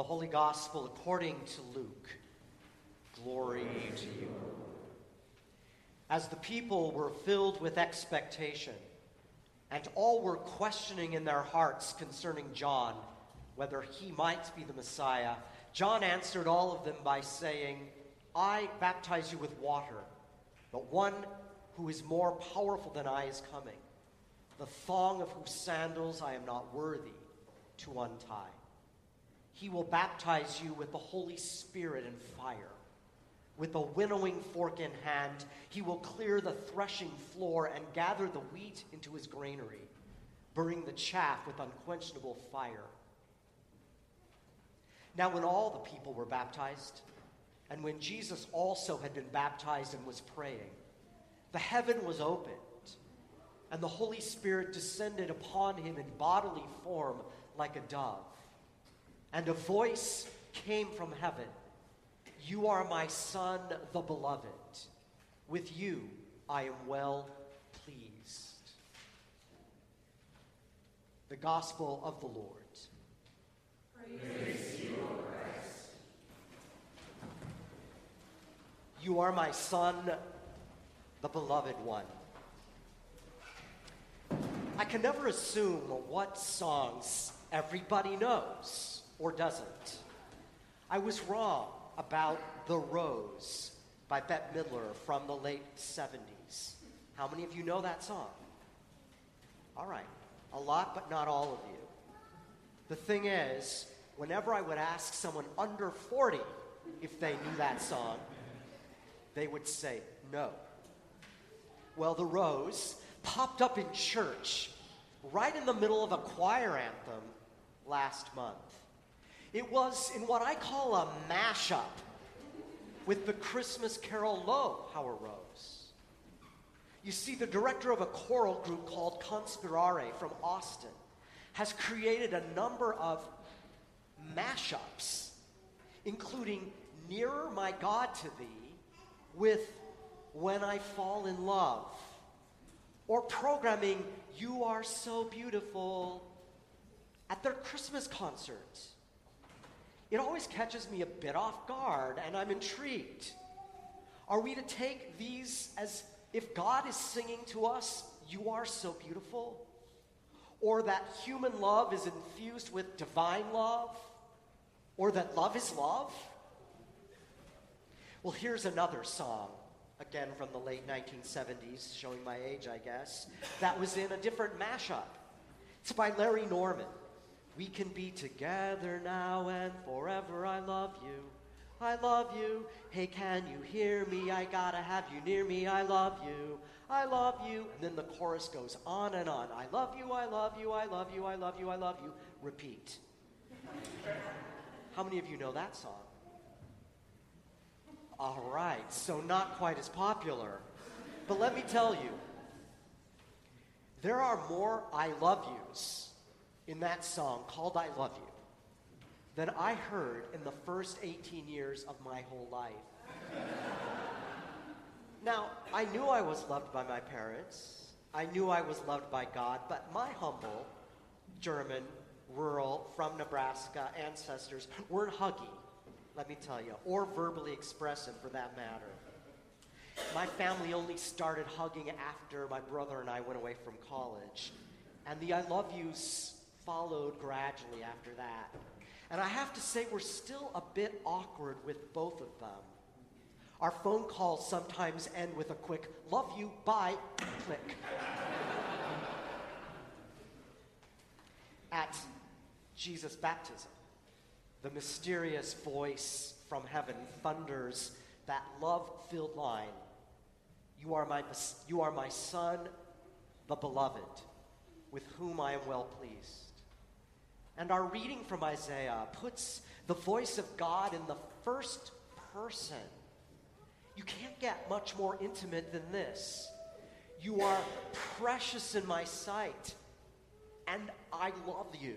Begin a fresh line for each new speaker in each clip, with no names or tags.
The Holy Gospel according to Luke. Glory to you. As the people were filled with expectation, and all were questioning in their hearts concerning John whether he might be the Messiah, John answered all of them by saying, I baptize you with water, but one who is more powerful than I is coming, the thong of whose sandals I am not worthy to untie. He will baptize you with the Holy Spirit and fire. With a winnowing fork in hand, he will clear the threshing floor and gather the wheat into his granary, burning the chaff with unquenchable fire. Now, when all the people were baptized, and when Jesus also had been baptized and was praying, the heaven was opened, and the Holy Spirit descended upon him in bodily form like a dove. And a voice came from heaven You are my Son, the Beloved. With you I am well pleased. The Gospel of the Lord.
Praise
You are my son, the beloved one. I can never assume what songs everybody knows or doesn't. I was wrong about The Rose by Bette Midler from the late 70s. How many of you know that song? All right, a lot, but not all of you. The thing is, whenever I would ask someone under 40 if they knew that song, they would say no. Well, the rose popped up in church right in the middle of a choir anthem last month. It was in what I call a mashup with the Christmas carol Lo, How Rose. You see, the director of a choral group called Conspirare from Austin has created a number of mashups, including Nearer My God to Thee with When I Fall in Love or programming You Are So Beautiful at their Christmas concert. It always catches me a bit off guard, and I'm intrigued. Are we to take these as if God is singing to us, You are so beautiful? Or that human love is infused with divine love? Or that love is love? Well, here's another song, again from the late 1970s, showing my age, I guess, that was in a different mashup. It's by Larry Norman. We can be together now and forever. I love you. I love you. Hey, can you hear me? I gotta have you near me. I love you. I love you. And then the chorus goes on and on. I love you. I love you. I love you. I love you. I love you. Repeat. How many of you know that song? All right, so not quite as popular. But let me tell you, there are more I love yous in that song called I Love You than I heard in the first 18 years of my whole life. now, I knew I was loved by my parents. I knew I was loved by God, but my humble, German, rural, from Nebraska ancestors weren't huggy let me tell you, or verbally expressive for that matter. My family only started hugging after my brother and I went away from college. And the I love yous followed gradually after that. And I have to say, we're still a bit awkward with both of them. Our phone calls sometimes end with a quick, love you, bye, click. At Jesus' baptism, the mysterious voice from heaven thunders that love filled line You are, my, you are my son, the beloved, with whom I am well pleased. And our reading from Isaiah puts the voice of God in the first person. You can't get much more intimate than this. You are precious in my sight, and I love you.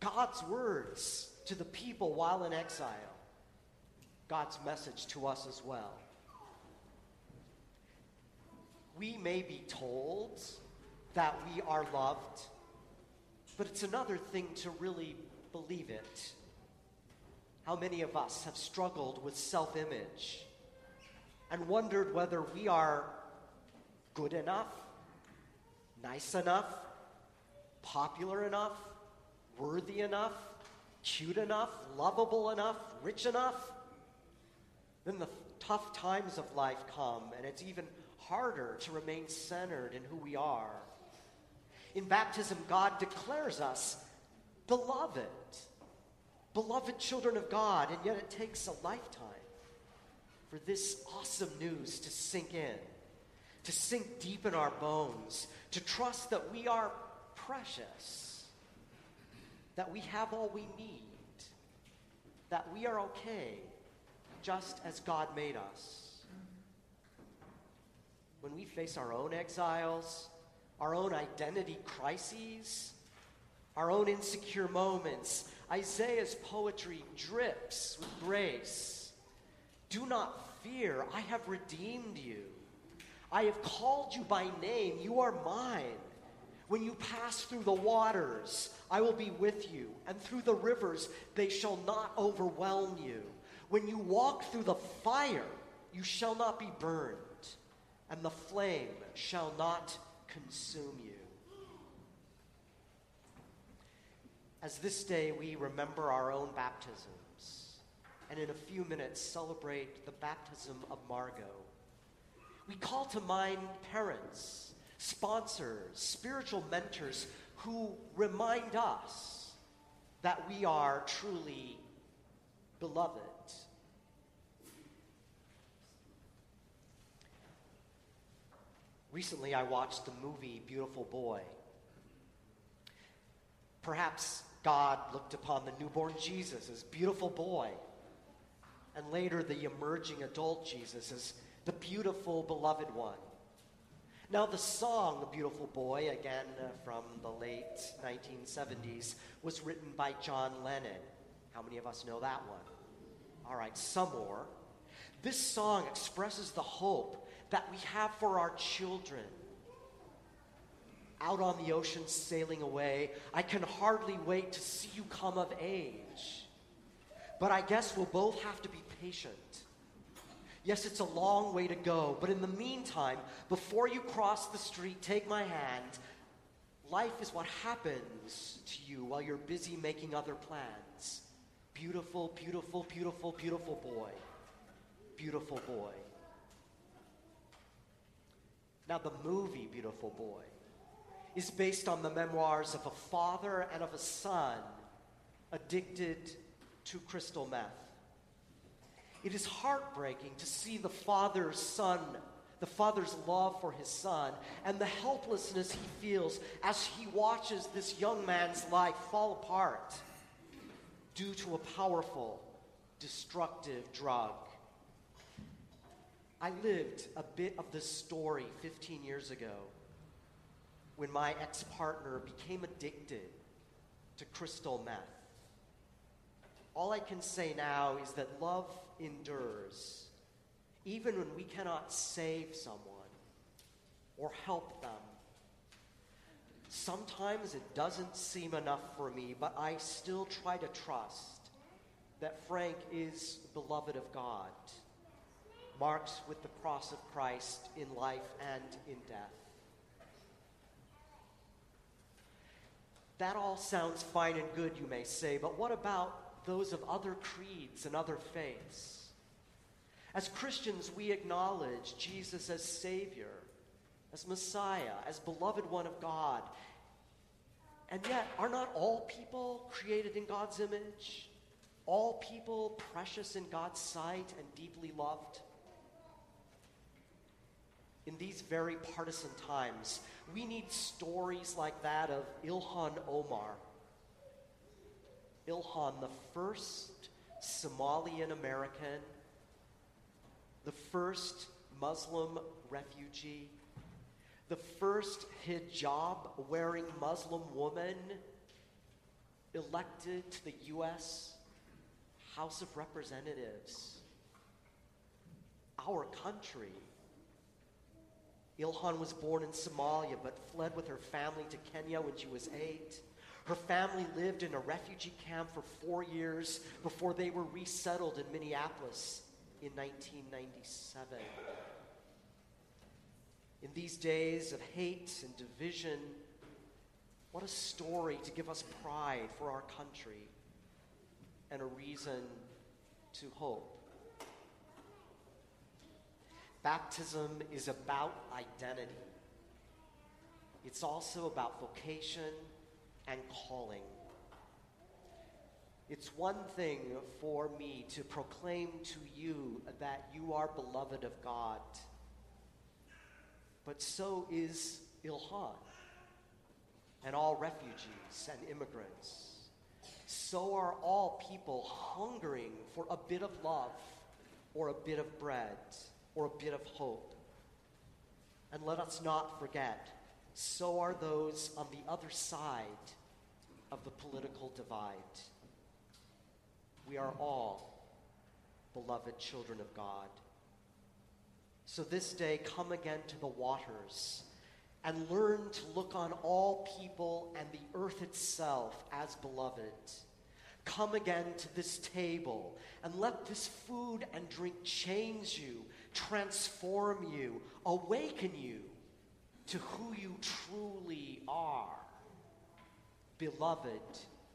God's words to the people while in exile, God's message to us as well. We may be told that we are loved, but it's another thing to really believe it? How many of us have struggled with self image and wondered whether we are good enough, nice enough, popular enough, worthy enough, cute enough, lovable enough, rich enough? Then the tough times of life come, and it's even harder to remain centered in who we are. In baptism, God declares us beloved, beloved children of God, and yet it takes a lifetime for this awesome news to sink in, to sink deep in our bones, to trust that we are precious, that we have all we need, that we are okay just as God made us. When we face our own exiles, our own identity crises, our own insecure moments, Isaiah's poetry drips with grace. Do not fear, I have redeemed you. I have called you by name, you are mine. When you pass through the waters, I will be with you, and through the rivers, they shall not overwhelm you. When you walk through the fire, you shall not be burned, and the flame shall not consume you. As this day we remember our own baptisms, and in a few minutes celebrate the baptism of Margot, we call to mind parents, sponsors, spiritual mentors who remind us that we are truly beloved. Recently, I watched the movie Beautiful Boy. Perhaps God looked upon the newborn Jesus as beautiful boy, and later the emerging adult Jesus as the beautiful beloved one. Now, the song, Beautiful Boy, again uh, from the late 1970s, was written by John Lennon. How many of us know that one? All right, some more. This song expresses the hope that we have for our children. Out on the ocean sailing away, I can hardly wait to see you come of age. But I guess we'll both have to be patient. Yes, it's a long way to go, but in the meantime, before you cross the street, take my hand. Life is what happens to you while you're busy making other plans. Beautiful, beautiful, beautiful, beautiful boy. Beautiful boy. Now, the movie Beautiful Boy is based on the memoirs of a father and of a son addicted to crystal meth. It is heartbreaking to see the father's son, the father's love for his son, and the helplessness he feels as he watches this young man's life fall apart due to a powerful, destructive drug. I lived a bit of this story 15 years ago when my ex partner became addicted to crystal meth. All I can say now is that love endures, even when we cannot save someone or help them. Sometimes it doesn't seem enough for me, but I still try to trust that Frank is beloved of God marks with the cross of Christ in life and in death. That all sounds fine and good, you may say, but what about those of other creeds and other faiths? As Christians, we acknowledge Jesus as Savior, as Messiah, as beloved one of God. And yet, are not all people created in God's image? All people precious in God's sight and deeply loved? These very partisan times, we need stories like that of Ilhan Omar. Ilhan, the first Somalian American, the first Muslim refugee, the first hijab wearing Muslim woman elected to the U.S. House of Representatives. Our country Ilhan was born in Somalia but fled with her family to Kenya when she was eight. Her family lived in a refugee camp for four years before they were resettled in Minneapolis in 1997. In these days of hate and division, what a story to give us pride for our country and a reason to hope. Baptism is about identity. It's also about vocation and calling. It's one thing for me to proclaim to you that you are beloved of God, but so is Ilhan and all refugees and immigrants. So are all people hungering for a bit of love or a bit of bread or a bit of hope. And let us not forget, so are those on the other side of the political divide. We are all beloved children of God. So this day, come again to the waters and learn to look on all people and the earth itself as beloved. Come again to this table and let this food and drink change you, transform you, awaken you to who you truly are beloved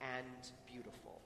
and beautiful.